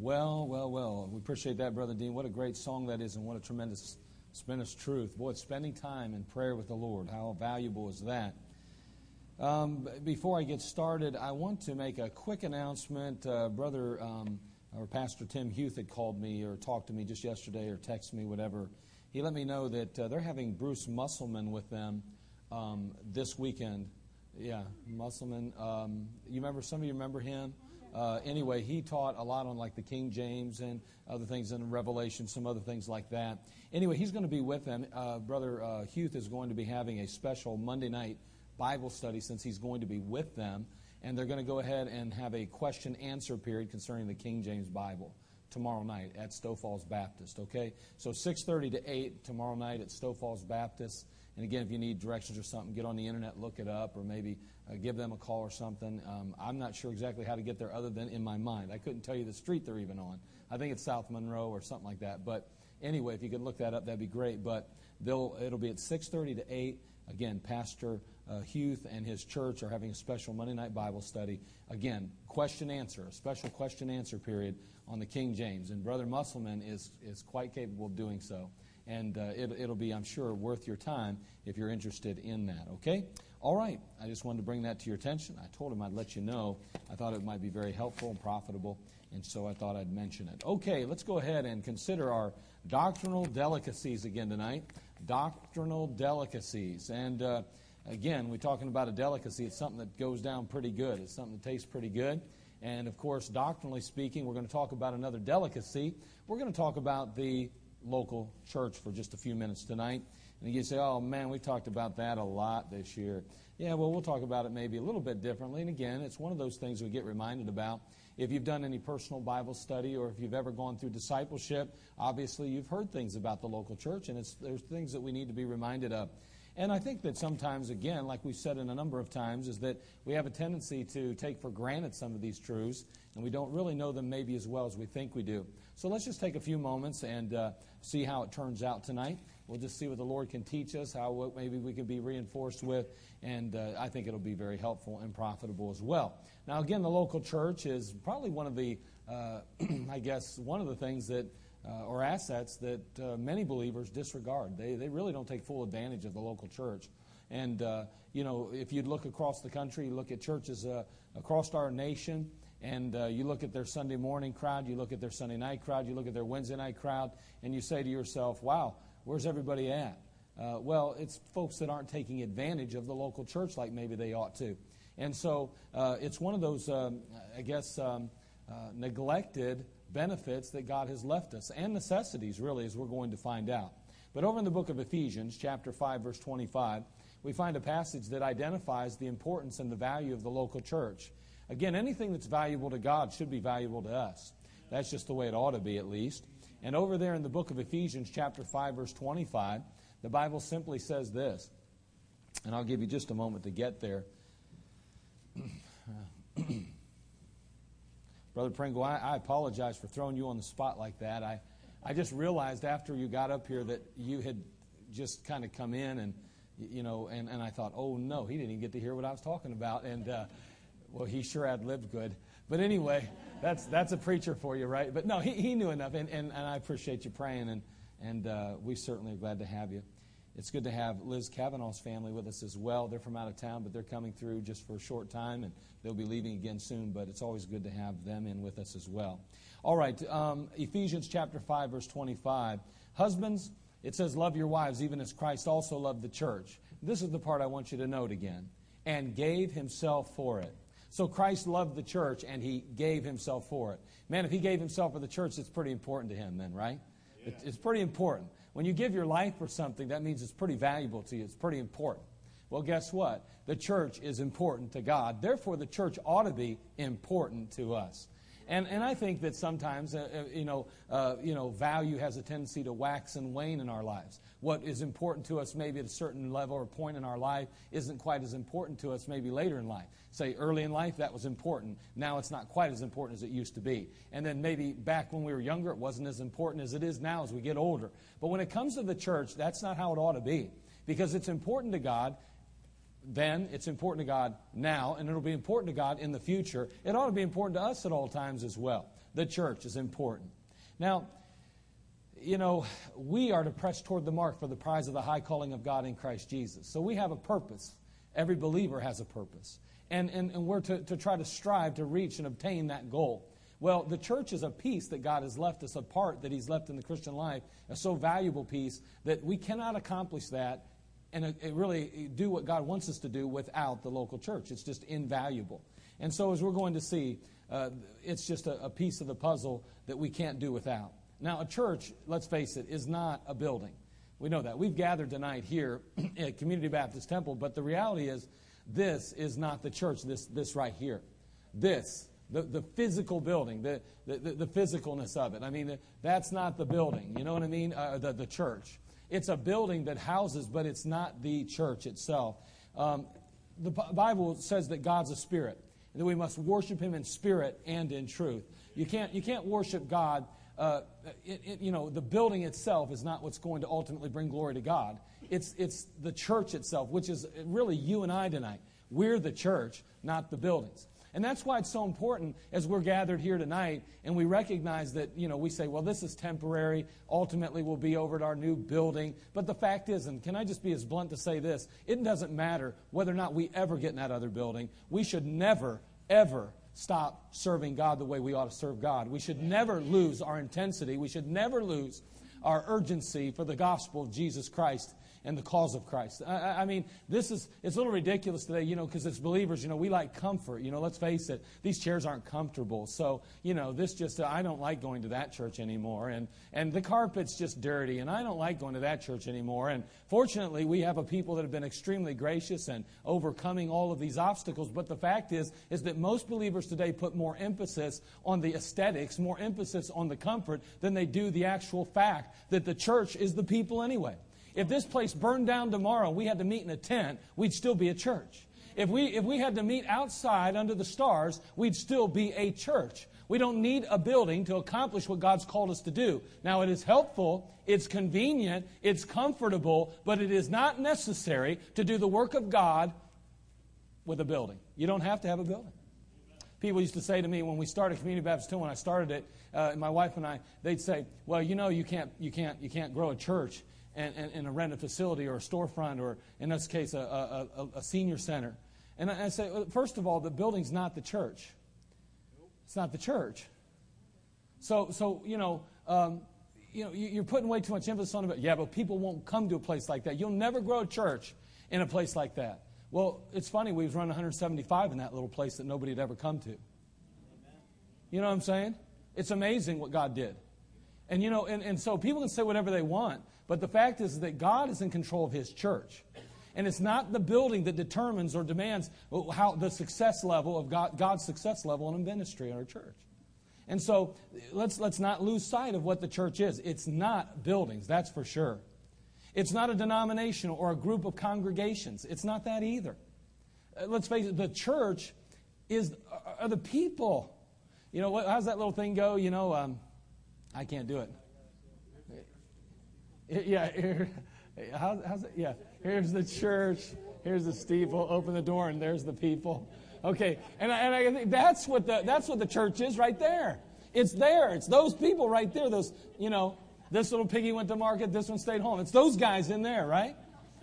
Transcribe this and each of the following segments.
Well, well, well. We appreciate that, Brother Dean. What a great song that is, and what a tremendous, tremendous truth. Boy, spending time in prayer with the Lord, how valuable is that? Um, before I get started, I want to make a quick announcement. Uh, Brother um, or Pastor Tim Huth had called me or talked to me just yesterday or texted me, whatever. He let me know that uh, they're having Bruce Musselman with them um, this weekend. Yeah, Musselman. Um, you remember? Some of you remember him. Uh, anyway, he taught a lot on like the King James and other things in Revelation, some other things like that. Anyway, he's going to be with them. Uh, Brother uh, Huth is going to be having a special Monday night Bible study since he's going to be with them, and they're going to go ahead and have a question answer period concerning the King James Bible tomorrow night at Stowe Falls Baptist. Okay, so 6:30 to 8 tomorrow night at Stowe Falls Baptist. And again, if you need directions or something, get on the internet, look it up, or maybe uh, give them a call or something. Um, I'm not sure exactly how to get there other than in my mind. I couldn't tell you the street they're even on. I think it's South Monroe or something like that. But anyway, if you could look that up, that'd be great. But they'll, it'll be at 6:30 to 8. Again, Pastor uh, Huth and his church are having a special Monday night Bible study. Again, question answer, a special question answer period on the King James. And Brother Musselman is, is quite capable of doing so. And uh, it, it'll be, I'm sure, worth your time if you're interested in that. Okay? All right, I just wanted to bring that to your attention. I told him I'd let you know. I thought it might be very helpful and profitable, and so I thought I'd mention it. Okay, let's go ahead and consider our doctrinal delicacies again tonight. Doctrinal delicacies. And uh, again, we're talking about a delicacy. It's something that goes down pretty good, it's something that tastes pretty good. And of course, doctrinally speaking, we're going to talk about another delicacy. We're going to talk about the local church for just a few minutes tonight. And you say, oh man, we talked about that a lot this year. Yeah, well, we'll talk about it maybe a little bit differently. And again, it's one of those things we get reminded about. If you've done any personal Bible study or if you've ever gone through discipleship, obviously you've heard things about the local church, and there's things that we need to be reminded of. And I think that sometimes, again, like we've said in a number of times, is that we have a tendency to take for granted some of these truths, and we don't really know them maybe as well as we think we do. So let's just take a few moments and uh, see how it turns out tonight. We'll just see what the Lord can teach us, how maybe we can be reinforced with, and uh, I think it'll be very helpful and profitable as well. Now, again, the local church is probably one of the, uh, I guess, one of the things that, uh, or assets that uh, many believers disregard. They, they really don't take full advantage of the local church. And, uh, you know, if you look across the country, look at churches uh, across our nation, and uh, you look at their Sunday morning crowd, you look at their Sunday night crowd, you look at their Wednesday night crowd, and you say to yourself, wow, Where's everybody at? Uh, well, it's folks that aren't taking advantage of the local church like maybe they ought to. And so uh, it's one of those, um, I guess, um, uh, neglected benefits that God has left us, and necessities, really, as we're going to find out. But over in the book of Ephesians, chapter 5, verse 25, we find a passage that identifies the importance and the value of the local church. Again, anything that's valuable to God should be valuable to us. That's just the way it ought to be, at least. And over there in the book of Ephesians, chapter 5, verse 25, the Bible simply says this. And I'll give you just a moment to get there. Brother Pringle, I, I, apologize for throwing you on the spot like that. I, I just realized after you got up here that you had just kind of come in and, you know, and, and I thought, oh no, he didn't even get to hear what I was talking about. And, uh, well, he sure had lived good. But anyway, that's, that's a preacher for you, right? But no, he, he knew enough, and, and, and I appreciate you praying, and, and uh, we certainly are glad to have you. It's good to have Liz Kavanaugh's family with us as well. They're from out of town, but they're coming through just for a short time, and they'll be leaving again soon, but it's always good to have them in with us as well. All right, um, Ephesians chapter 5, verse 25. Husbands, it says, Love your wives, even as Christ also loved the church. This is the part I want you to note again. And gave himself for it so Christ loved the church and he gave himself for it. Man, if he gave himself for the church, it's pretty important to him then, right? Yeah. It's pretty important. When you give your life for something, that means it's pretty valuable to you. It's pretty important. Well, guess what? The church is important to God. Therefore, the church ought to be important to us. And, and I think that sometimes, uh, uh, you, know, uh, you know, value has a tendency to wax and wane in our lives. What is important to us maybe at a certain level or point in our life isn't quite as important to us maybe later in life. Say early in life, that was important. Now it's not quite as important as it used to be. And then maybe back when we were younger, it wasn't as important as it is now as we get older. But when it comes to the church, that's not how it ought to be. Because it's important to God then, it's important to God now, and it'll be important to God in the future. It ought to be important to us at all times as well. the church is important. Now, you know, we are to press toward the mark for the prize of the high calling of God in Christ Jesus. So we have a purpose. Every believer has a purpose. And, and, and we're to, to try to strive to reach and obtain that goal. Well, the church is a piece that God has left us, a part that He's left in the Christian life, a so valuable piece that we cannot accomplish that and uh, really do what God wants us to do without the local church. It's just invaluable. And so, as we're going to see, uh, it's just a, a piece of the puzzle that we can't do without. Now, a church, let's face it, is not a building. We know that. We've gathered tonight here at Community Baptist Temple, but the reality is this is not the church, this, this right here. This, the, the physical building, the, the, the physicalness of it. I mean, that's not the building. You know what I mean? Uh, the, the church. It's a building that houses, but it's not the church itself. Um, the Bible says that God's a spirit, and that we must worship Him in spirit and in truth. You can't, you can't worship God uh, it, it, you know, the building itself is not what's going to ultimately bring glory to God. It's, it's the church itself, which is really you and I tonight. We're the church, not the buildings. And that's why it's so important as we're gathered here tonight and we recognize that, you know, we say, well, this is temporary. Ultimately, we'll be over at our new building. But the fact is, and can I just be as blunt to say this? It doesn't matter whether or not we ever get in that other building. We should never, ever stop serving God the way we ought to serve God. We should never lose our intensity. We should never lose our urgency for the gospel of Jesus Christ and the cause of Christ. I, I, mean, this is, it's a little ridiculous today, you know, because as believers, you know, we like comfort. You know, let's face it, these chairs aren't comfortable. So, you know, this just, uh, I don't like going to that church anymore. And, and the carpet's just dirty, and I don't like going to that church anymore. And fortunately, we have a people that have been extremely gracious and overcoming all of these obstacles. But the fact is, is that most believers today put more emphasis on the aesthetics, more emphasis on the comfort than they do the actual fact that the church is the people anyway. If this place burned down tomorrow we had to meet in a tent, we'd still be a church. If we, if we had to meet outside under the stars, we'd still be a church. We don't need a building to accomplish what God's called us to do. Now, it is helpful, it's convenient, it's comfortable, but it is not necessary to do the work of God with a building. You don't have to have a building. People used to say to me when we started Community Baptist Hill, when I started it, uh, my wife and I, they'd say, "Well, you know, you can't, you can't, you can't grow a church in, in a rented facility or a storefront or, in this case, a, a, a senior center. And I, I say, first of all, the building's not the church. It's not the church. So, so you know, um, you know, you're putting way too much emphasis on it. Yeah, but people won't come to a place like that. You'll never grow a church in a place like that. Well, it's funny. We've run 175 in that little place that nobody had ever come to. You know what I'm saying? It's amazing what God did. And you know, and, and so people can say whatever they want, but the fact is that God is in control of His church. And it's not the building that determines or demands how the success level of God, God's success level in a ministry or a church. And so let's, let's not lose sight of what the church is. It's not buildings, that's for sure. It's not a denomination or a group of congregations. It's not that either. Uh, let's face it, the church is are the people. You know, how's that little thing go? You know, um, I can't do it. Yeah, here, how, how's it? Yeah, here's the church. Here's the steeple. Open the door, and there's the people. Okay, and I, and I think that's what the that's what the church is right there. It's there. It's those people right there. Those you know, this little piggy went to market. This one stayed home. It's those guys in there, right?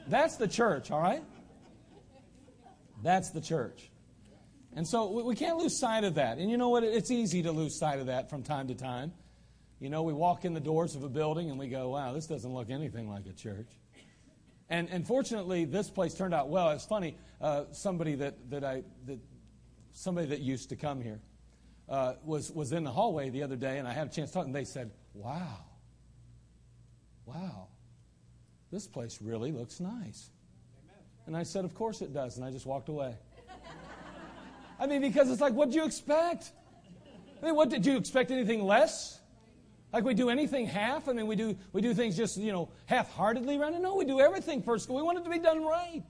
That's the church. All right. That's the church. And so we can't lose sight of that. And you know what? It's easy to lose sight of that from time to time. You know, we walk in the doors of a building and we go, wow, this doesn't look anything like a church. And, and fortunately, this place turned out well. It's funny, uh, somebody that, that I, that, somebody that used to come here uh, was, was in the hallway the other day and I had a chance to talk and they said, wow, wow, this place really looks nice. And I said, of course it does. And I just walked away. I mean, because it's like, what do you expect? I mean, what did you expect anything less? Like we do anything half? I mean, we do, we do things just, you know, half-heartedly around it? No, we do everything first. We want it to be done right.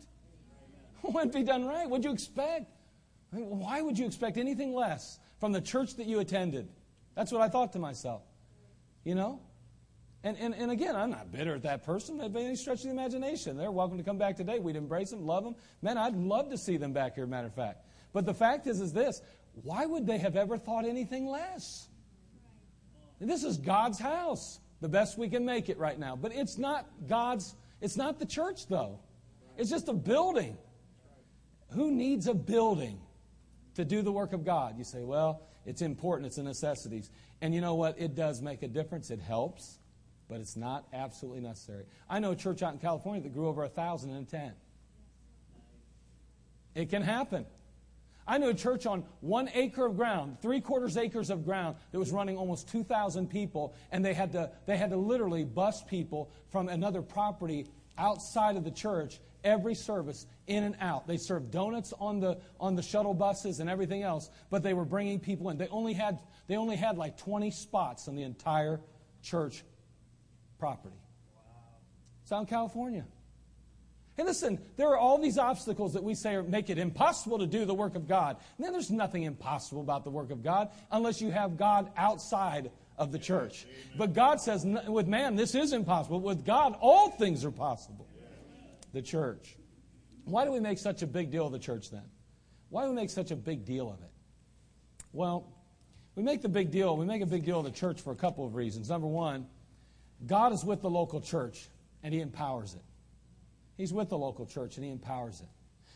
We want it to be done right. What'd you expect? I mean, why would you expect anything less from the church that you attended? That's what I thought to myself. You know? And, and, and again, I'm not bitter at that person by any stretch of the imagination. They're welcome to come back today. We'd embrace them, love them. Man, I'd love to see them back here, matter of fact. But the fact is, is this why would they have ever thought anything less? This is God's house, the best we can make it right now. But it's not God's, it's not the church, though. It's just a building. Who needs a building to do the work of God? You say, well, it's important, it's a necessity. And you know what? It does make a difference, it helps, but it's not absolutely necessary. I know a church out in California that grew over a thousand in a tent. It can happen. I knew a church on one acre of ground, three quarters acres of ground, that was running almost 2,000 people, and they had, to, they had to literally bus people from another property outside of the church every service in and out. They served donuts on the, on the shuttle buses and everything else, but they were bringing people in. They only had, they only had like 20 spots on the entire church property. Wow. South California. Hey, listen, there are all these obstacles that we say make it impossible to do the work of God. And then there's nothing impossible about the work of God unless you have God outside of the church. But God says, with man, this is impossible. With God, all things are possible. The church. Why do we make such a big deal of the church then? Why do we make such a big deal of it? Well, we make the big deal, we make a big deal of the church for a couple of reasons. Number one, God is with the local church and He empowers it. He's with the local church and he empowers it.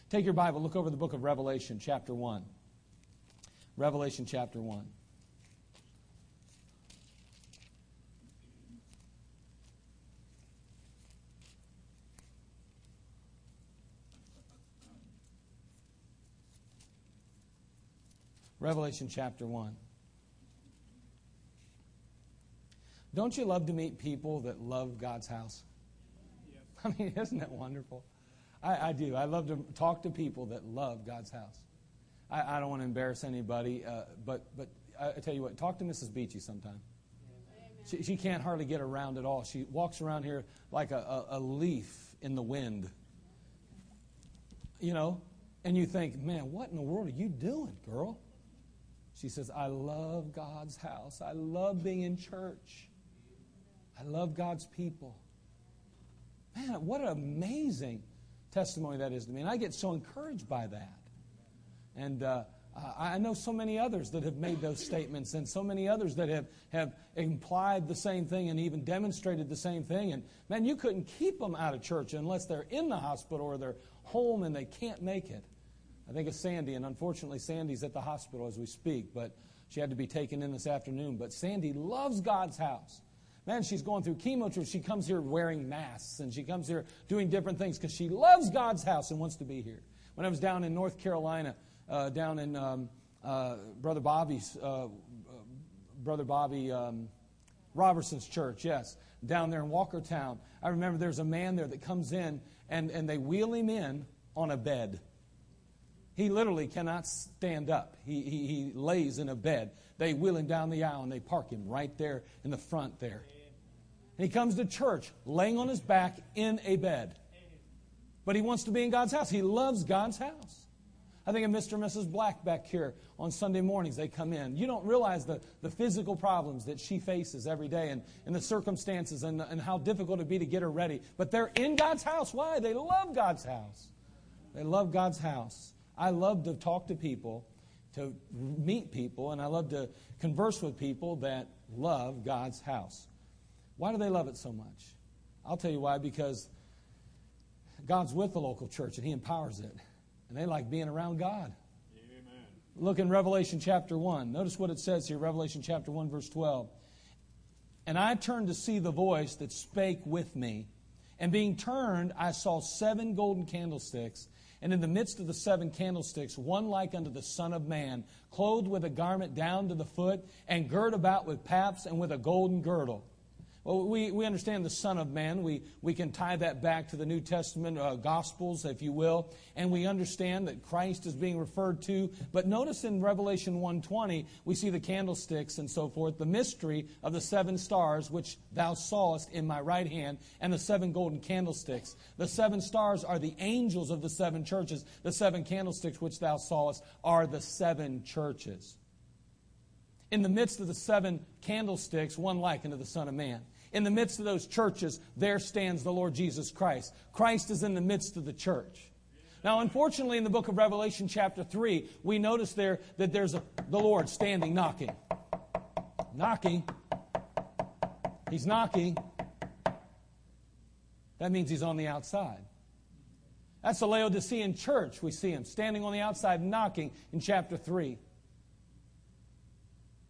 Take your Bible, look over the book of Revelation, chapter 1. Revelation, chapter 1. Revelation chapter 1. Don't you love to meet people that love God's house? I mean, isn't that wonderful? I, I, do. I love to talk to people that love God's house. I, I don't want to embarrass anybody, uh, but, but I, I, tell you what, talk to Mrs. Beachy sometime. She, she can't hardly get around at all. She walks around here like a, a, a leaf in the wind. You know? And you think, man, what in the world are you doing, girl? She says, I love God's house. I love being in church. I love God's people. Man, what an amazing testimony that is to me. And I get so encouraged by that. And uh, I know so many others that have made those statements, and so many others that have, have implied the same thing and even demonstrated the same thing. And man, you couldn't keep them out of church unless they're in the hospital or they're home and they can't make it. I think of Sandy, and unfortunately, Sandy's at the hospital as we speak, but she had to be taken in this afternoon. But Sandy loves God's house. Man, she's going through chemo. She comes here wearing masks and she comes here doing different things because she loves God's house and wants to be here. When I was down in North Carolina, uh, down in um, uh, Brother Bobby's, uh, uh Brother Bobby um, Robertson's church, yes, down there in Walkertown, I remember there's a man there that comes in and, and they wheel him in on a bed. He literally cannot stand up. He, he, he lays in a bed. They wheel him down the aisle and they park him right there in the front there. And he comes to church laying on his back in a bed. But he wants to be in God's house. He loves God's house. I think of Mr. and Mrs. Black back here on Sunday mornings. They come in. You don't realize the, the physical problems that she faces every day and, and the circumstances and, and how difficult it'd be to get her ready. But they're in God's house. Why? They love God's house. They love God's house. I love to talk to people, to meet people, and I love to converse with people that love God's house. Why do they love it so much? I'll tell you why because God's with the local church and He empowers it. And they like being around God. Amen. Look in Revelation chapter 1. Notice what it says here Revelation chapter 1, verse 12. And I turned to see the voice that spake with me. And being turned, I saw seven golden candlesticks. And in the midst of the seven candlesticks, one like unto the Son of Man, clothed with a garment down to the foot, and girt about with paps, and with a golden girdle. Well, we, we understand the Son of Man. We, we can tie that back to the New Testament uh, Gospels, if you will, and we understand that Christ is being referred to. But notice in Revelation 1.20, we see the candlesticks and so forth, the mystery of the seven stars, which thou sawest in my right hand, and the seven golden candlesticks. The seven stars are the angels of the seven churches. The seven candlesticks, which thou sawest, are the seven churches in the midst of the seven candlesticks, one like unto the Son of Man. In the midst of those churches, there stands the Lord Jesus Christ. Christ is in the midst of the church. Now, unfortunately, in the book of Revelation, chapter 3, we notice there that there's a, the Lord standing knocking. Knocking. He's knocking. That means he's on the outside. That's the Laodicean church. We see him standing on the outside knocking in chapter 3.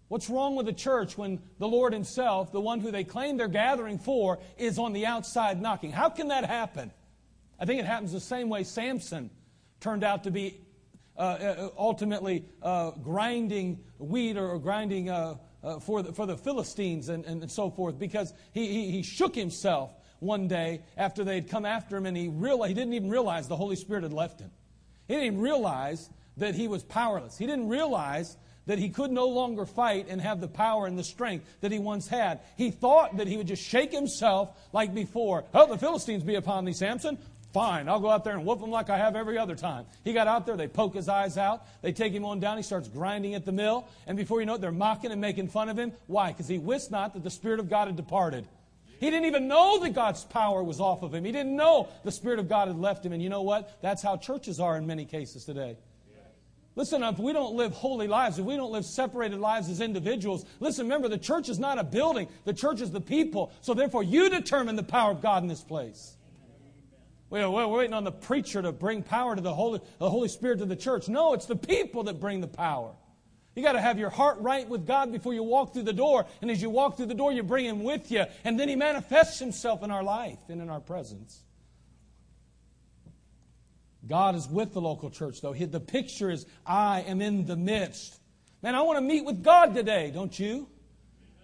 What's wrong with the church when the Lord Himself, the one who they claim they're gathering for, is on the outside knocking? How can that happen? I think it happens the same way Samson turned out to be uh, uh ultimately uh, grinding wheat or grinding uh, uh, for, the, for the Philistines and, and so forth because he, he, he shook himself one day after they had come after him and he, he didn't even realize the Holy Spirit had left him. He didn't even realize that he was powerless. He didn't realize that he could no longer fight and have the power and the strength that he once had. He thought that he would just shake himself like before. Oh, the Philistines be upon thee, Samson. Fine, I'll go out there and whoop him like I have every other time. He got out there, they poke his eyes out, they take him on down, he starts grinding at the mill, and before you know it, they're mocking and making fun of him. Why? Because he wist not that the Spirit of God had departed. He didn't even know that God's power was off of him. He didn't know the Spirit of God had left him. And you know what? That's how churches are in many cases today. Listen, if we don't live holy lives, if we don't live separated lives as individuals, listen, remember, the church is not a building, the church is the people. So therefore, you determine the power of God in this place. We're, we're waiting on the preacher to bring power to the Holy, the Holy Spirit to the church. No, it's the people that bring the power. You got to have your heart right with God before you walk through the door. And as you walk through the door, you bring Him with you. And then He manifests Himself in our life and in our presence. God is with the local church, though. The picture is, I am in the midst. Man, I want to meet with God today, don't you?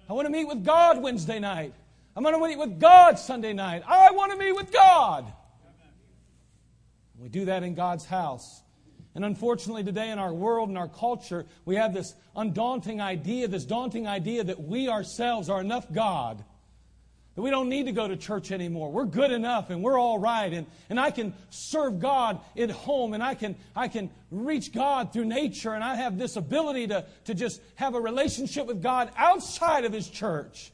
I want to meet with God Wednesday night. I'm going to meet with God Sunday night. I want to meet with God. We do that in God's house. And unfortunately, today in our world and our culture, we have this undaunting idea, this daunting idea that we ourselves are enough God that we don't need to go to church anymore. We're good enough and we're all right. And, and I can serve God at home and I can, I can reach God through nature and I have this ability to, to just have a relationship with God outside of His church.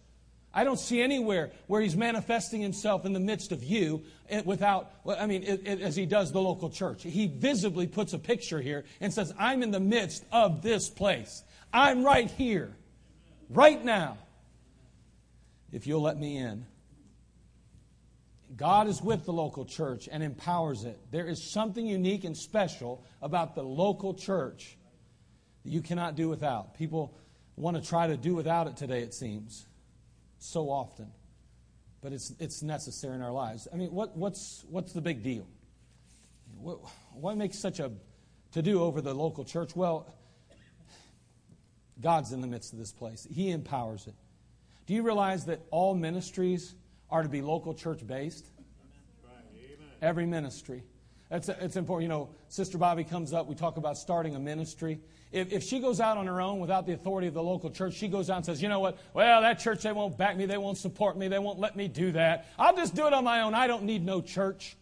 I don't see anywhere where He's manifesting Himself in the midst of you eh, without, I mean, it, it, as He does the local church. He visibly puts a picture here and says, I'm in the midst of this place. I'm right here, right now if you'll let me in. God is with the local church and empowers it. There is something unique and special about the local church that you cannot do without. People want to try to do without it today, it seems, so often. But it's, it's necessary in our lives. I mean, what, what's, what's the big deal? What, what makes such a to do over the local church? Well, God's in the midst of this place, He empowers it. Do you realize that all ministries are to be local church based? Every ministry. It's, it's important. You know, Sister Bobby comes up, we talk about starting a ministry. If, if she goes out on her own without the authority of the local church, she goes out and says, you know what? Well, that church, they won't back me. They won't support me. They won't let me do that. I'll just do it on my own. I don't need no church.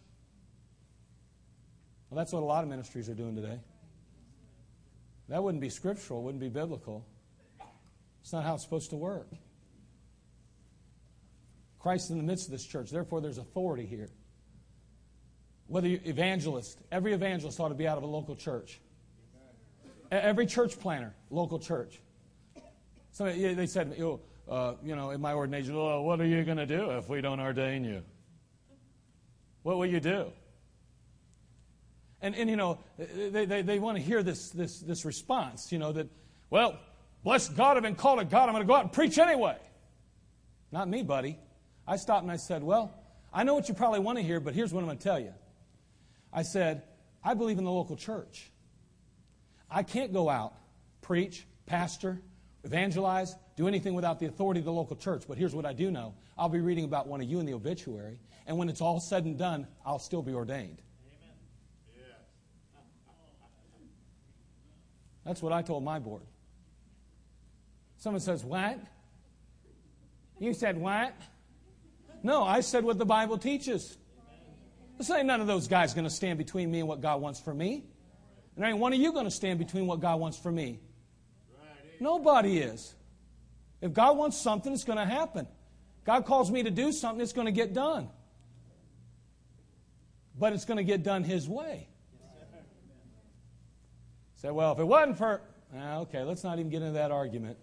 Well, that's what a lot of ministries are doing today. That wouldn't be scriptural, wouldn't be biblical. It's not how it's supposed to work. Christ in the midst of this church. Therefore, there's authority here. Whether you evangelist, every evangelist ought to be out of a local church. Every church planner, local church. So they said, you know, uh, you know in my ordination, oh, what are you going to do if we don't ordain you? What will you do? And, and you know, they, they, they want to hear this, this, this response, you know, that, well, bless God, I've been called to God, I'm going to go out and preach anyway. Not me, buddy. I stopped and I said, Well, I know what you probably want to hear, but here's what I'm going to tell you. I said, I believe in the local church. I can't go out, preach, pastor, evangelize, do anything without the authority of the local church. But here's what I do know I'll be reading about one of you in the obituary, and when it's all said and done, I'll still be ordained. Amen. That's what I told my board. Someone says, What? You said what? No, I said what the Bible teaches. This ain't none of those guys going to stand between me and what God wants for me. And ain't one of you going to stand between what God wants for me. Nobody is. If God wants something, it's going to happen. God calls me to do something, it's going to get done. But it's going to get done His way. Say, well, if it wasn't for. Ah, okay, let's not even get into that argument.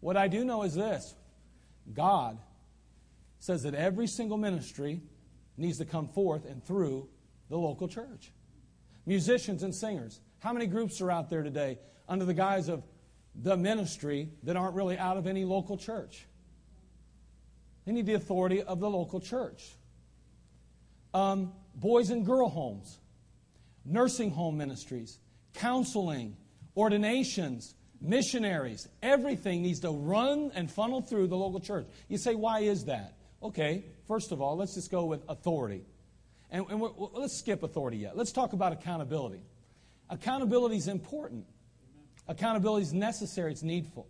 What I do know is this God says that every single ministry needs to come forth and through the local church. Musicians and singers. How many groups are out there today under the guise of the ministry that aren't really out of any local church? They need the authority of the local church. Um, boys and girl homes, nursing home ministries, counseling, ordinations, missionaries, everything needs to run and funnel through the local church. You say, why is that? Okay, first of all, let's just go with authority. And, and let's skip authority yet. Let's talk about accountability. Accountability is important. Accountability is necessary, it's needful.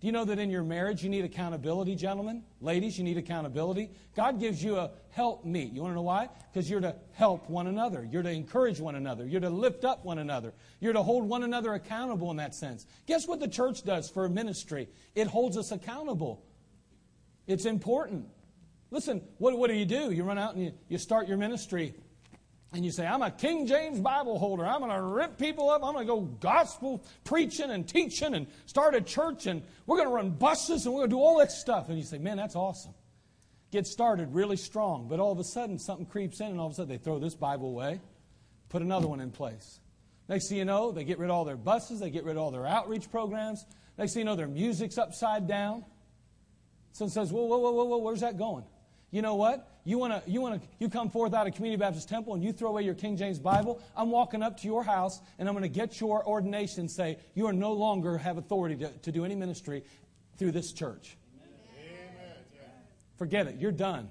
Do you know that in your marriage you need accountability, gentlemen? Ladies, you need accountability. God gives you a help meet. You want to know why? Because you're to help one another. You're to encourage one another. You're to lift up one another. You're to hold one another accountable in that sense. Guess what the church does for ministry? It holds us accountable. It's important. Listen, what, what do you do? You run out and you, you start your ministry and you say, I'm a King James Bible holder. I'm going to rip people up. I'm going to go gospel preaching and teaching and start a church and we're going to run buses and we're going to do all that stuff. And you say, man, that's awesome. Get started really strong. But all of a sudden, something creeps in and all of a sudden they throw this Bible away, put another one in place. Next thing you know, they get rid of all their buses, they get rid of all their outreach programs. Next thing you know, their music's upside down. Someone says, whoa, whoa, whoa, whoa, whoa, where's that going? You know what? You want to you want to you come forth out of Community Baptist Temple and you throw away your King James Bible. I'm walking up to your house and I'm going to get your ordination and say you are no longer have authority to, to do any ministry through this church. Amen. Forget it. You're done.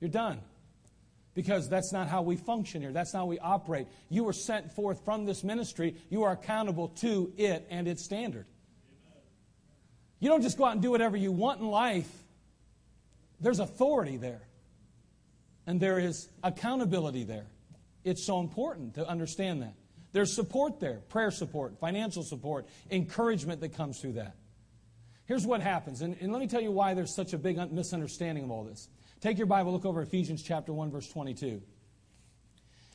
You're done. Because that's not how we function here. That's not how we operate. You were sent forth from this ministry. You are accountable to it and its standard. You don't just go out and do whatever you want in life there's authority there, and there is accountability there. It's so important to understand that. There's support there prayer support, financial support, encouragement that comes through that. Here's what happens, and, and let me tell you why there's such a big misunderstanding of all this. Take your Bible, look over Ephesians chapter 1, verse 22.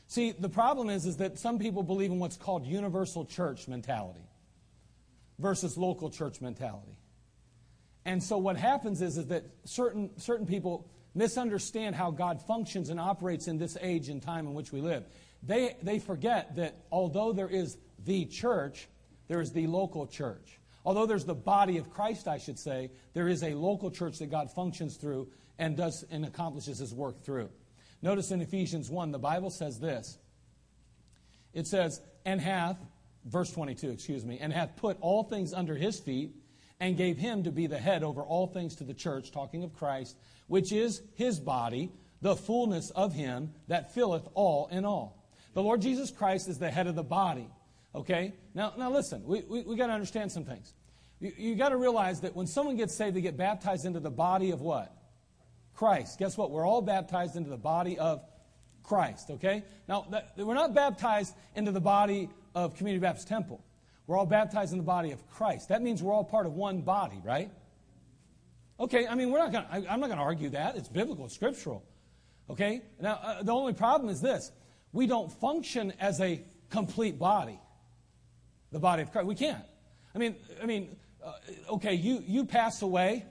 See, the problem is, is that some people believe in what's called universal church mentality versus local church mentality. And so what happens is, is that certain, certain people misunderstand how God functions and operates in this age and time in which we live. They, they forget that although there is the church, there is the local church. Although there's the body of Christ, I should say, there is a local church that God functions through and does and accomplishes his work through. Notice in Ephesians 1, the Bible says this. It says, and hath, verse 22, excuse me, and hath put all things under his feet and gave him to be the head over all things to the church, talking of Christ, which is his body, the fullness of him that filleth all in all. The Lord Jesus Christ is the head of the body. Okay? Now, now listen, we, we, we got to understand some things. You, you got to realize that when someone gets saved, they get baptized into the body of what? Christ. Guess what? We're all baptized into the body of Christ, okay? Now, that, we're not baptized into the body of Community Baptist Temple. We're all baptized in the body of Christ. That means we're all part of one body, right? Okay, I mean, we're not gonna, I'm not going to argue that. It's biblical, it's scriptural. Okay? Now, uh, the only problem is this we don't function as a complete body, the body of Christ. We can't. I mean, I mean, uh, okay, you, you pass away.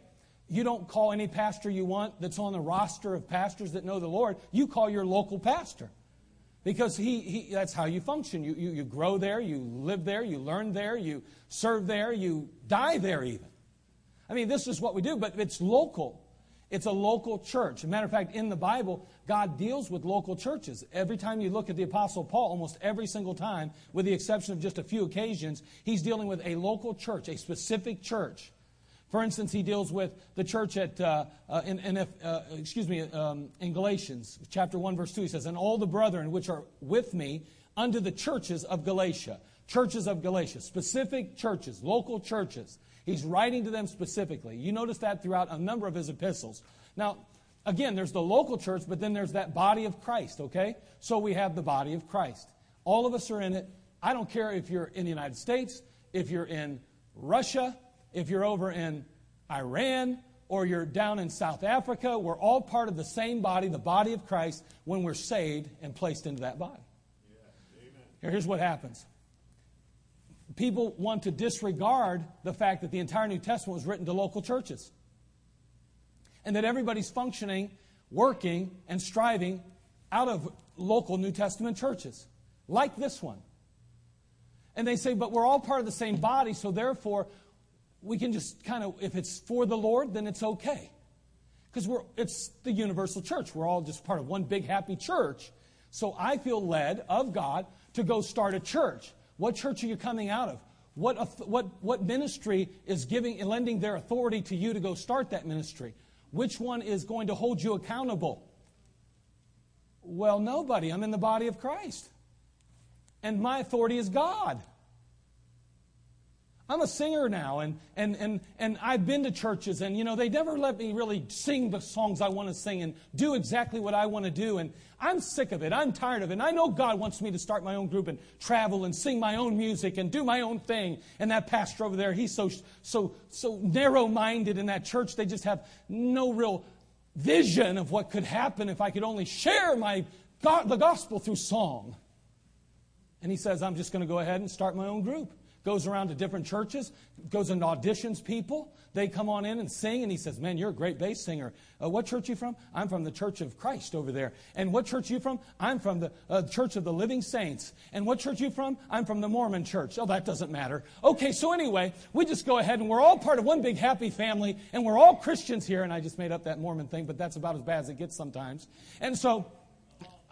You don't call any pastor you want that's on the roster of pastors that know the Lord. You call your local pastor. Because he, he, that's how you function. You, you, you grow there, you live there, you learn there, you serve there, you die there even. I mean, this is what we do, but it's local. It's a local church. Matter of fact, in the Bible, God deals with local churches. Every time you look at the Apostle Paul, almost every single time, with the exception of just a few occasions, he's dealing with a local church, a specific church. For instance, he deals with the church at, uh, uh, in, in uh, excuse me, um, in Galatians chapter 1, verse 2. He says, And all the brethren which are with me unto the churches of Galatia. Churches of Galatia, specific churches, local churches. He's writing to them specifically. You notice that throughout a number of his epistles. Now, again, there's the local church, but then there's that body of Christ, okay? So we have the body of Christ. All of us are in it. I don't care if you're in the United States, if you're in Russia, if you're over in Iran or you're down in South Africa, we're all part of the same body, the body of Christ, when we're saved and placed into that body. Yeah. Here's what happens people want to disregard the fact that the entire New Testament was written to local churches. and that everybody's functioning, working, and striving out of local New Testament churches, like this one. And they say, but we're all part of the same body, so therefore we can just kind of, if it's for the Lord, then it's okay. Because we're it's the universal church. We're all just part of one big happy church. So I feel led of God to go start a church. What church are you coming out of? What, what, what ministry is giving and lending their authority to you to go start that ministry? Which one is going to hold you accountable? Well, nobody. I'm in the body of Christ. And my authority is God. I'm a singer now, and, and, and, and I've been to churches, and you know, they never let me really sing the songs I want to sing and do exactly what I want to do. And I'm sick of it. I'm tired of it. And I know God wants me to start my own group and travel and sing my own music and do my own thing. And that pastor over there, he's so, so, so narrow minded in that church, they just have no real vision of what could happen if I could only share my, God, the gospel through song. And he says, I'm just going to go ahead and start my own group goes around to different churches, goes and auditions people. They come on in and sing, and he says, Man, you're a great bass singer. Uh, what church you from? I'm from the Church of Christ over there. And what church you from? I'm from the uh, Church of the Living Saints. And what church you from? I'm from the Mormon Church. Oh, that doesn't matter. Okay, so anyway, we just go ahead, and we're all part of one big happy family, and we're all Christians here. And I just made up that Mormon thing, but that's about as bad as it gets sometimes. And so,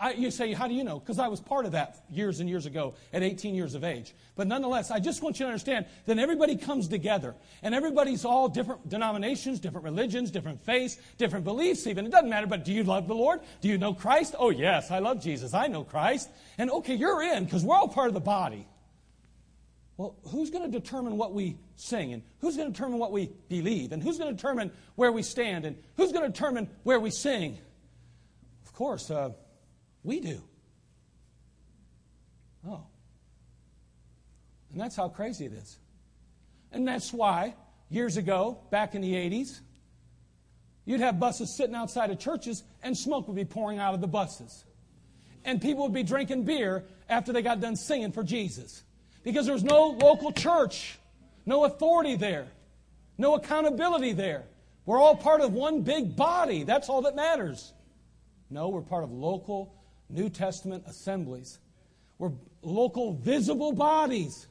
I, you say, how do you know? Because I was part of that years and years ago at 18 years of age. But nonetheless, I just want you to understand that everybody comes together. And everybody's all different denominations, different religions, different faiths, different beliefs even. It doesn't matter, but do you love the Lord? Do you know Christ? Oh, yes, I love Jesus. I know Christ. And okay, you're in because we're all part of the body. Well, who's going to determine what we sing? And who's going to determine what we believe? And who's going to determine where we stand? And who's going to determine where we sing? Of course, uh, we do. Oh. And that's how crazy it is. And that's why, years ago, back in the 80s, you'd have buses sitting outside of churches and smoke would be pouring out of the buses. And people would be drinking beer after they got done singing for Jesus. Because there was no local church, no authority there, no accountability there. We're all part of one big body. That's all that matters. No, we're part of local New Testament assemblies. We're local, visible bodies.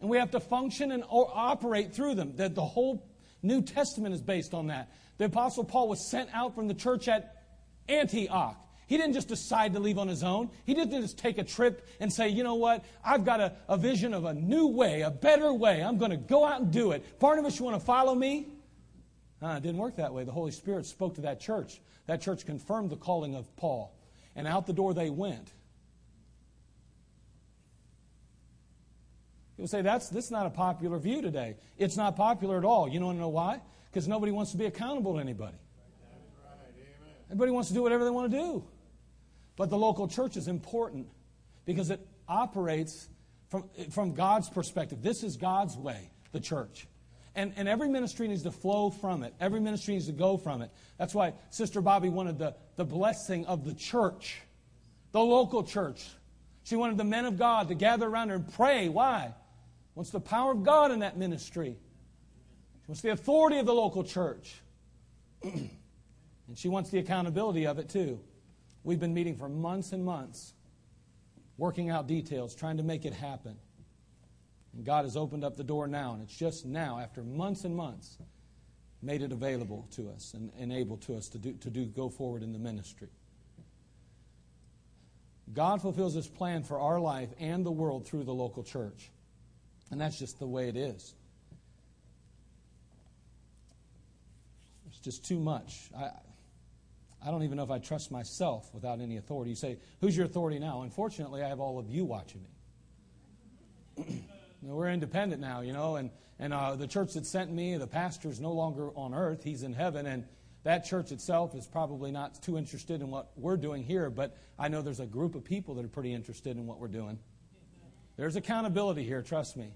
And we have to function and operate through them. That the whole New Testament is based on that. The Apostle Paul was sent out from the church at Antioch. He didn't just decide to leave on his own. He didn't just take a trip and say, you know what, I've got a, a vision of a new way, a better way. I'm going to go out and do it. Barnabas, you want to follow me? Uh, it didn't work that way. The Holy Spirit spoke to that church. That church confirmed the calling of Paul and out the door they went. People say that's this is not a popular view today. It's not popular at all. You don't know why? Because nobody wants to be accountable to anybody. Everybody wants to do whatever they want to do. But the local church is important because it operates from, from God's perspective. This is God's way, the church. And, and every ministry needs to flow from it. Every ministry needs to go from it. That's why Sister Bobby wanted the, the blessing of the church, the local church. She wanted the men of God to gather around her and pray. Why? Wants the power of God in that ministry. She wants the authority of the local church. and she wants the accountability of it too. We've been meeting for months and months, working out details, trying to make it happen. And God has opened up the door now, and it's just now, after months and months, made it available to us and, and able to us to do, to do go forward in the ministry. God fulfills his plan for our life and the world through the local church. And that's just the way it is. It's just too much. I, I don't even know if I trust myself without any authority. You say, Who's your authority now? Unfortunately, I have all of you watching me. we're independent now, you know, and, and uh, the church that sent me, the pastor is no longer on earth, he's in heaven, and that church itself is probably not too interested in what we're doing here, but I know there's a group of people that are pretty interested in what we're doing. There's accountability here, trust me.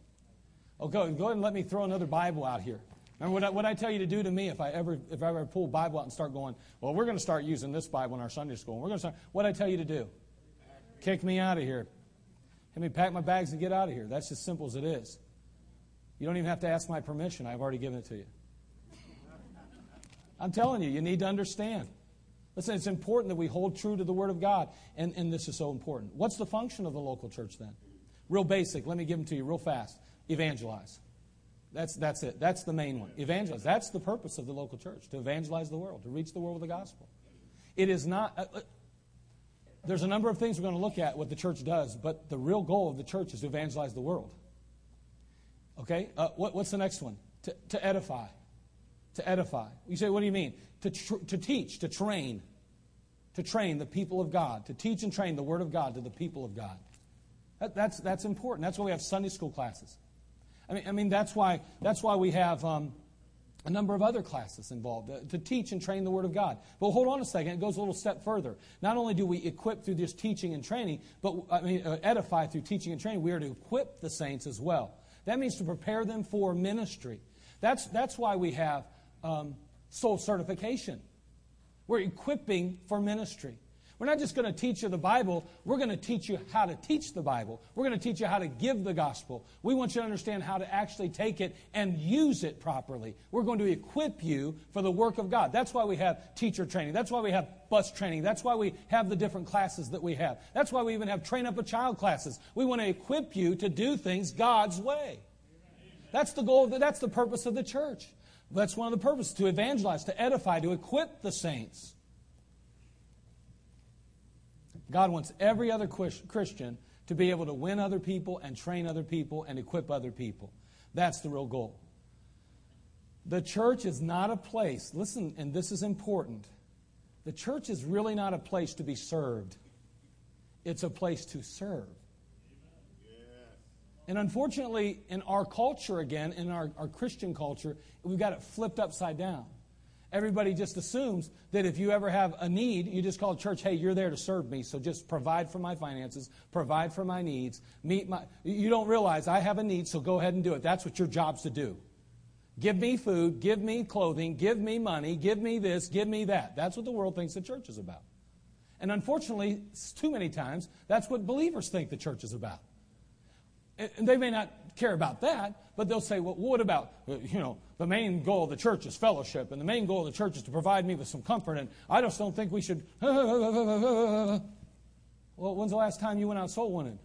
Oh, go, go ahead and let me throw another Bible out here. Remember what I, what I tell you to do to me if I ever if I ever pull a Bible out and start going, well, we're going to start using this Bible in our Sunday school. We're going to start. What I tell you to do? Kick me out of here. Let me pack my bags and get out of here. That's as simple as it is. You don't even have to ask my permission. I've already given it to you. I'm telling you, you need to understand. Listen, it's important that we hold true to the Word of God, and, and this is so important. What's the function of the local church then? Real basic. Let me give them to you real fast. Evangelize. That's, that's it. That's the main one. Evangelize. That's the purpose of the local church, to evangelize the world, to reach the world with the gospel. It is not. Uh, uh, There's a number of things we're going to look at what the church does, but the real goal of the church is to evangelize the world. Okay? Uh, what, what's the next one? To, to edify. To edify. You say, what do you mean? To, tr- to teach, to train. To train the people of God. To teach and train the Word of God to the people of God. That, that's, that's important. That's why we have Sunday school classes. I mean, I mean that's, why, that's why we have um, a number of other classes involved uh, to teach and train the Word of God. But hold on a second, it goes a little step further. Not only do we equip through this teaching and training, but I mean, uh, edify through teaching and training, we are to equip the saints as well. That means to prepare them for ministry. That's, that's why we have um, soul certification. We're equipping for ministry. We're not just going to teach you the Bible, we're going to teach you how to teach the Bible. We're going to teach you how to give the gospel. We want you to understand how to actually take it and use it properly. We're going to equip you for the work of God. That's why we have teacher training. That's why we have bus training. That's why we have the different classes that we have. That's why we even have train up a child classes. We want to equip you to do things God's way. That's the goal, the, that's the purpose of the church. That's one of the purposes to evangelize, to edify, to equip the saints. God wants every other Christian to be able to win other people and train other people and equip other people. That's the real goal. The church is not a place, listen, and this is important. The church is really not a place to be served, it's a place to serve. And unfortunately, in our culture again, in our, our Christian culture, we've got it flipped upside down. Everybody just assumes that if you ever have a need, you just call church, hey, you're there to serve me, so just provide for my finances, provide for my needs, meet my. You don't realize I have a need, so go ahead and do it. That's what your job's to do. Give me food, give me clothing, give me money, give me this, give me that. That's what the world thinks the church is about. And unfortunately, too many times, that's what believers think the church is about. And they may not care about that, but they'll say, well, what about, uh, you know, the main goal of the church is fellowship, and the main goal of the church is to provide me with some comfort, and I just don't think we should. well, when's the last time you went out soul winning?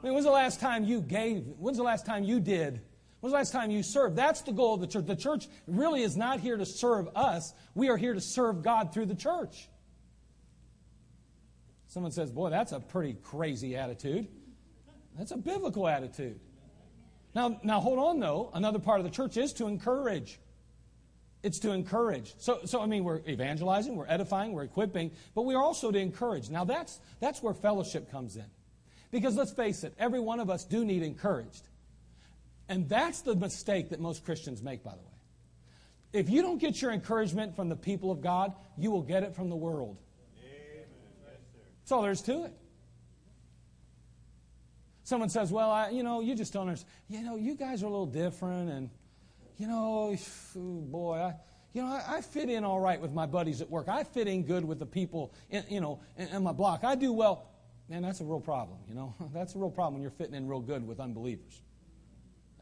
I mean, when's the last time you gave? When's the last time you did? When's the last time you served? That's the goal of the church. The church really is not here to serve us. We are here to serve God through the church. Someone says, Boy, that's a pretty crazy attitude. That's a biblical attitude. Now, now hold on though. Another part of the church is to encourage. It's to encourage. So, so I mean, we're evangelizing, we're edifying, we're equipping, but we're also to encourage. Now that's that's where fellowship comes in. Because let's face it, every one of us do need encouraged. And that's the mistake that most Christians make, by the way. If you don't get your encouragement from the people of God, you will get it from the world. Amen. That's all there is to it. Someone says, Well, I, you know, you just don't understand. You know, you guys are a little different, and, you know, boy, I, you know, I, I, fit in all right with my buddies at work. I fit in good with the people, in, you know, in, in my block. I do well. Man, that's a real problem, you know. That's a real problem when you're fitting in real good with unbelievers.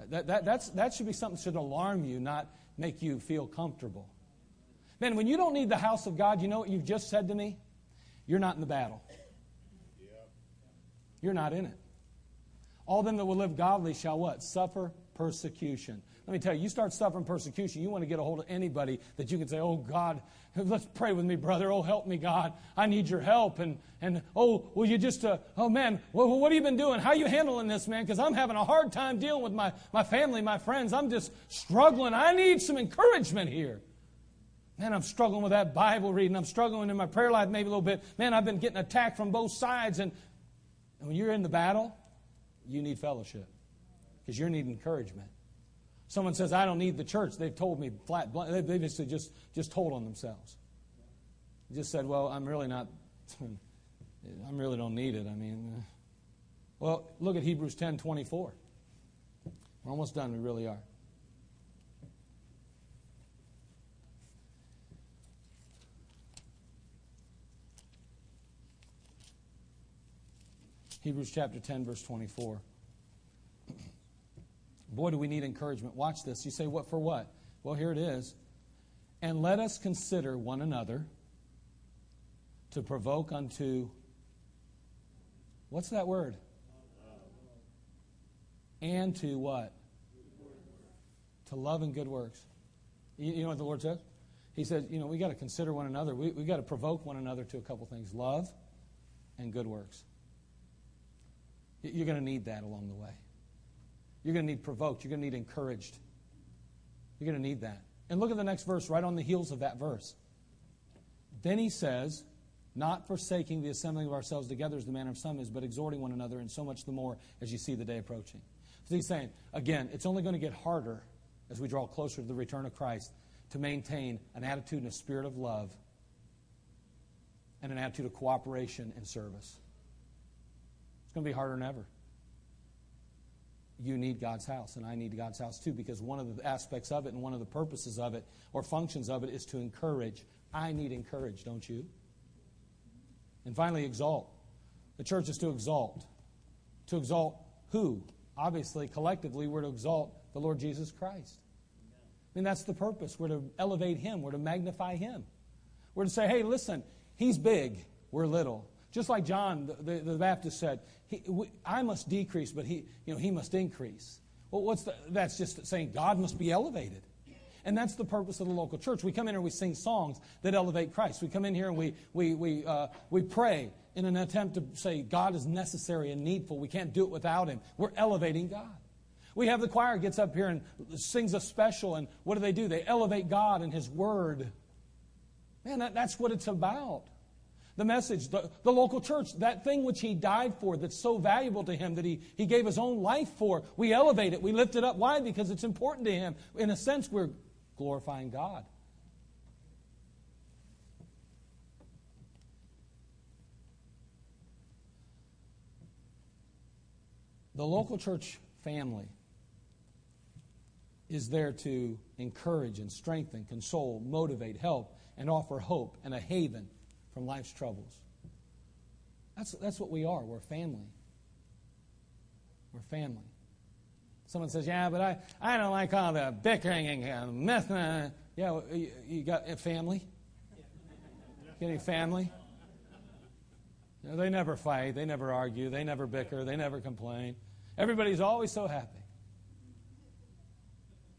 That, that, that's, that should be something that should alarm you, not make you feel comfortable. Man, when you don't need the house of God, you know what you've just said to me? You're not in the battle. You're not in it. All them that will live godly shall what? Suffer persecution. Let me tell you, you start suffering persecution, you want to get a hold of anybody that you can say, Oh God, let's pray with me, brother. Oh, help me, God. I need your help. And, and oh, will you just, uh, oh man, well, what have you been doing? How you handling this, man? Because I'm having a hard time dealing with my, my family, my friends. I'm just struggling. I need some encouragement here. Man, I'm struggling with that Bible reading. I'm struggling in my prayer life maybe a little bit. Man, I've been getting attacked from both sides. And, and when you're in the battle, you need fellowship because you're need encouragement. Someone says, I don't need the church. They've told me flat, blunt. They've just, just, just told on themselves. Just said, well, I'm really not, I really don't need it. I mean, uh, well, look at Hebrews 10 24. We're almost done. We really are. Hebrews chapter 10, verse 24. Boy, do we need encouragement. Watch this. You say, what for what? Well, here it is. And let us consider one another to provoke unto. What's that word? And to what? To love and good works. You, know what the Lord says? He said, you know, we got to consider one another. We, we got to provoke one another to a couple things love and good works. You're going to need that along the way. You're going to need provoked. You're going to need encouraged. You're going to need that. And look at the next verse, right on the heels of that verse. Then he says, Not forsaking the assembling of ourselves together as the manner of some is, but exhorting one another, and so much the more as you see the day approaching. So he's saying, again, it's only going to get harder as we draw closer to the return of Christ to maintain an attitude and a spirit of love and an attitude of cooperation and service. Going to be harder than ever. You need God's house, and I need God's house too, because one of the aspects of it and one of the purposes of it or functions of it is to encourage. I need encourage, don't you? And finally, exalt. The church is to exalt. To exalt who? Obviously, collectively, we're to exalt the Lord Jesus Christ. I mean, that's the purpose. We're to elevate Him, we're to magnify Him. We're to say, hey, listen, He's big, we're little. Just like John the, the, the Baptist said, he, we, I must decrease, but he, you know, he must increase. Well, what's the, that's just saying God must be elevated. And that's the purpose of the local church. We come in here and we sing songs that elevate Christ. We come in here and we, we, we, uh, we pray in an attempt to say God is necessary and needful. We can't do it without Him. We're elevating God. We have the choir gets up here and sings a special, and what do they do? They elevate God and His Word. Man, that, that's what it's about. The message, the, the local church, that thing which He died for, that's so valuable to Him, that he, he gave His own life for, we elevate it, we lift it up. Why? Because it's important to Him. In a sense, we're glorifying God. The local church family is there to encourage and strengthen, console, motivate, help, and offer hope and a haven from life's troubles. That's, that's what we are. We're family. We're family. Someone says, Yeah, but I, I don't like all the bickering and. Yeah, you, you got a family? Got any family? You know, they never fight. They never argue. They never bicker. They never complain. Everybody's always so happy.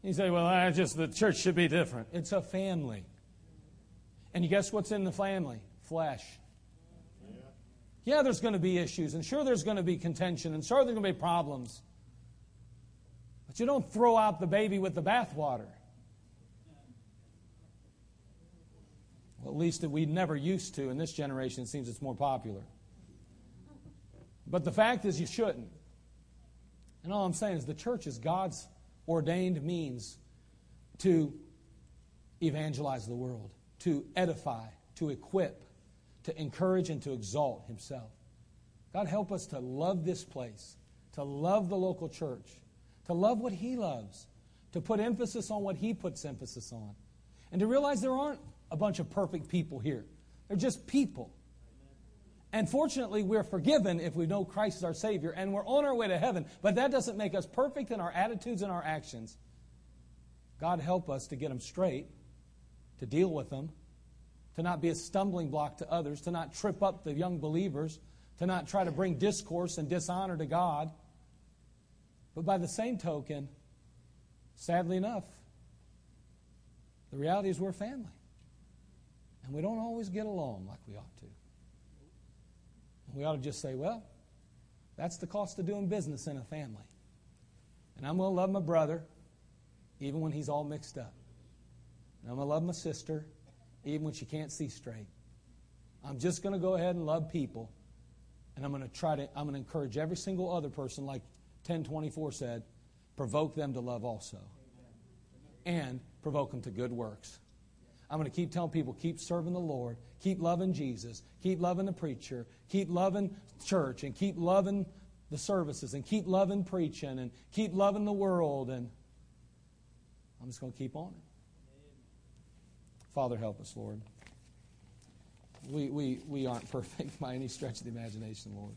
You say, well, I just, the church should be different. It's a family. And you guess what's in the family? Flesh. Yeah, there's going to be issues, and sure there's going to be contention, and sure there's going to be problems. But you don't throw out the baby with the bathwater. Well, at least that we never used to. In this generation, it seems it's more popular. But the fact is, you shouldn't. And all I'm saying is the church is God's ordained means to evangelize the world, to edify, to equip, to encourage, and to exalt Himself. God, help us to love this place, to love the local church, to love what He loves, to put emphasis on what He puts emphasis on, and to realize there aren't a bunch of perfect people here. They're just people. And fortunately, we're forgiven if we know Christ is our Savior, and we're on our way to heaven. But that doesn't make us perfect in our attitudes and our actions. God help us to get them straight, to deal with them, to not be a stumbling block to others, to not trip up the young believers, to not try to bring discourse and dishonor to God. But by the same token, sadly enough, the reality is we're family. And we don't always get along like we ought to. We ought to just say, well, that's the cost of doing business in a family. And I'm going to love my brother even when he's all mixed up. And I'm going to love my sister even when she can't see straight. I'm just going to go ahead and love people. And I'm going to try to, I'm going to encourage every single other person, like 1024 said, provoke them to love also. And provoke them to good works. I'm going to keep telling people, keep serving the Lord, keep loving Jesus, keep loving the preacher, keep loving church, and keep loving the services, and keep loving preaching, and keep loving the world. And I'm just going to keep on it. Father, help us, Lord. We, we, we aren't perfect by any stretch of the imagination, Lord.